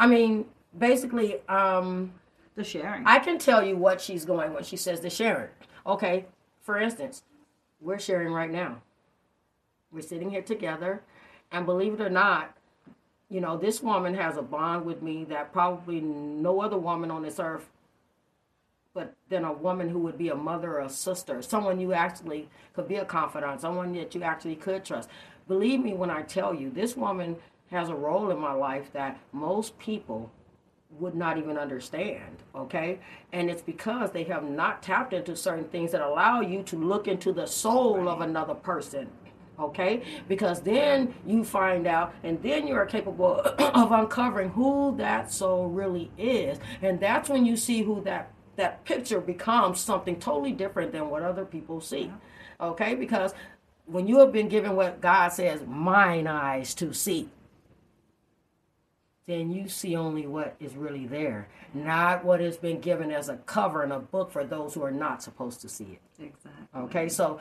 I mean, basically, um, The sharing. I can tell you what she's going when she says the sharing. Okay, for instance, we're sharing right now. We're sitting here together, and believe it or not, you know, this woman has a bond with me that probably no other woman on this earth, but than a woman who would be a mother or a sister, someone you actually could be a confidant, someone that you actually could trust. Believe me when I tell you, this woman has a role in my life that most people would not even understand, okay? And it's because they have not tapped into certain things that allow you to look into the soul of another person, okay? Because then you find out, and then you are capable of uncovering who that soul really is. And that's when you see who that that picture becomes something totally different than what other people see, okay? Because when you have been given what God says, mine eyes to see, then you see only what is really there, not what has been given as a cover in a book for those who are not supposed to see it. exactly. Okay, so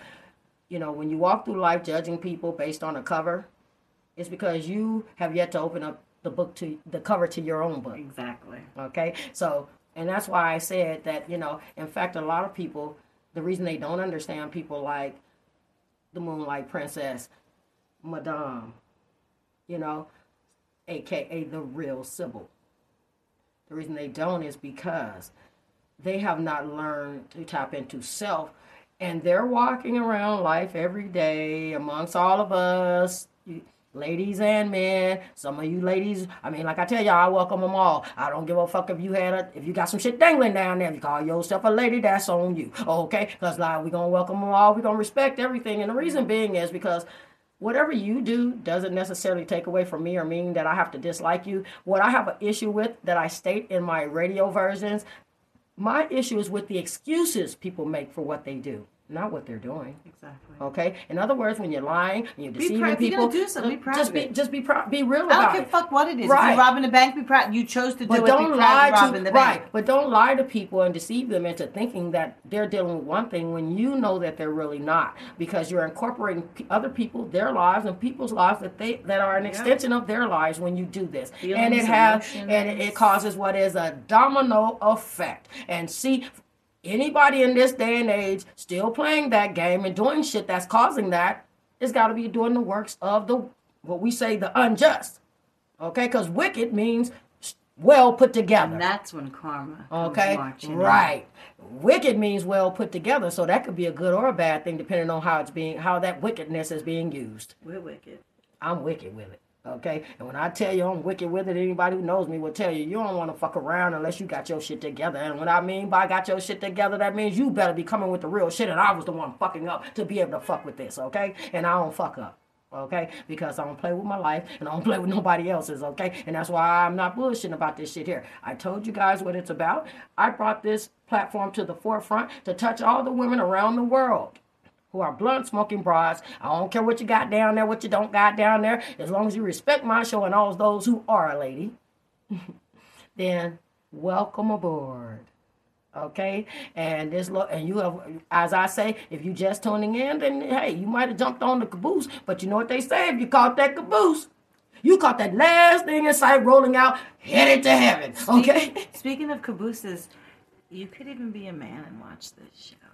you know when you walk through life judging people based on a cover, it's because you have yet to open up the book to the cover to your own book. Exactly. Okay, so and that's why I said that you know, in fact, a lot of people, the reason they don't understand people like the Moonlight Princess, Madame, you know, aka the real Sybil. The reason they don't is because they have not learned to tap into self and they're walking around life every day amongst all of us ladies and men some of you ladies i mean like i tell y'all i welcome them all. I don't give a fuck if you had a if you got some shit dangling down there if you call yourself a lady that's on you okay? Because like we gonna welcome them all we gonna respect everything and the reason being is because whatever you do doesn't necessarily take away from me or mean that I have to dislike you. What I have an issue with that I state in my radio versions, my issue is with the excuses people make for what they do, not what they're doing. Exactly. Okay. In other words, when you're lying, when you're deceiving if you're people, gonna do something, be proud just of be it. just be proud, be real I don't about give it. a fuck what it is. If Right. you're robbing the bank, be proud. You chose to do But it. don't be lie to robbing the bank. right. But don't lie to people and deceive them into thinking that they're dealing with one thing when you know that they're really not, because you're incorporating p- other people, their lives, and people's lives that they that are an extension of their lives when you do this, and it has emotions. and it, it causes what is a domino effect. And see. Anybody in this day and age still playing that game and doing shit that's causing that, it's got to be doing the works of the what we say the unjust. Okay, because wicked means well put together. And that's when karma Okay, right. Wicked means well put together, so that could be a good or a bad thing depending on how it's being, how that wickedness is being used. We're wicked. I'm wicked with it. Okay, and when I tell you I'm wicked with it, anybody who knows me will tell you you don't want to fuck around unless you got your shit together. And what I mean by got your shit together, that means you better be coming with the real shit, and I was the one fucking up to be able to fuck with this. Okay, and I don't fuck up. Okay, because I don't play with my life and I don't play with nobody else's. Okay, and that's why I'm not bullshitting about this shit here. I told you guys what it's about. I brought this platform to the forefront to touch all the women around the world who are blunt smoking broads. I don't care what you got down there, what you don't got down there. As long as you respect my show and all those who are a lady, then welcome aboard. Okay, and this lo- and you have, as I say, if you just tuning in, then hey, you might have jumped on the caboose. But you know what they say: if you caught that caboose, you caught that last thing in sight rolling out, headed to heaven. Okay. Speaking of cabooses, you could even be a man and watch this show.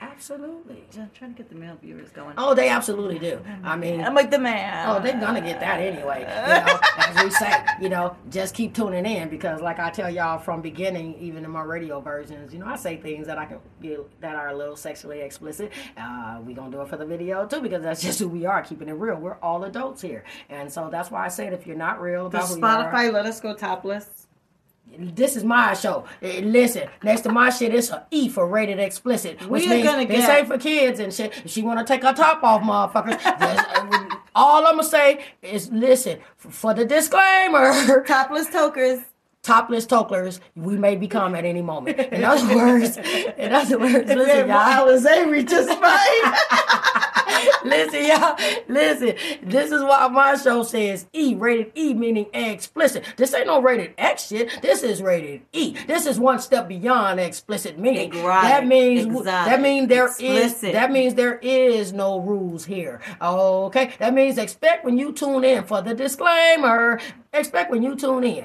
Absolutely. I'm trying to get the male viewers going. Oh, they absolutely do. I mean, I'm like the man. Oh, they're gonna get that anyway. You know, as we say, you know, just keep tuning in because, like I tell y'all from beginning, even in my radio versions, you know, I say things that I can get that are a little sexually explicit. Uh, we gonna do it for the video too because that's just who we are, keeping it real. We're all adults here, and so that's why I said if you're not real about Does who you are, Spotify let us go topless? This is my show. Eh, Listen, next to my shit, it's a E for rated explicit. Which We are means gonna this get- ain't for kids and shit. If she want to take her top off, motherfuckers. uh, all I'm gonna say is, listen, for the disclaimer, Topless tokers. topless toklers, we may become at any moment. In other words, in other words, listen, y'all. Alizé just fine. listen, y'all. Listen, this is why my show says E, rated E, meaning explicit. This ain't no rated X shit. This is rated E. This is one step beyond explicit meaning. That means exotic, that means there is explicit. that means there is no rules here. Okay, that means expect when you tune in for the disclaimer. Expect when you tune in.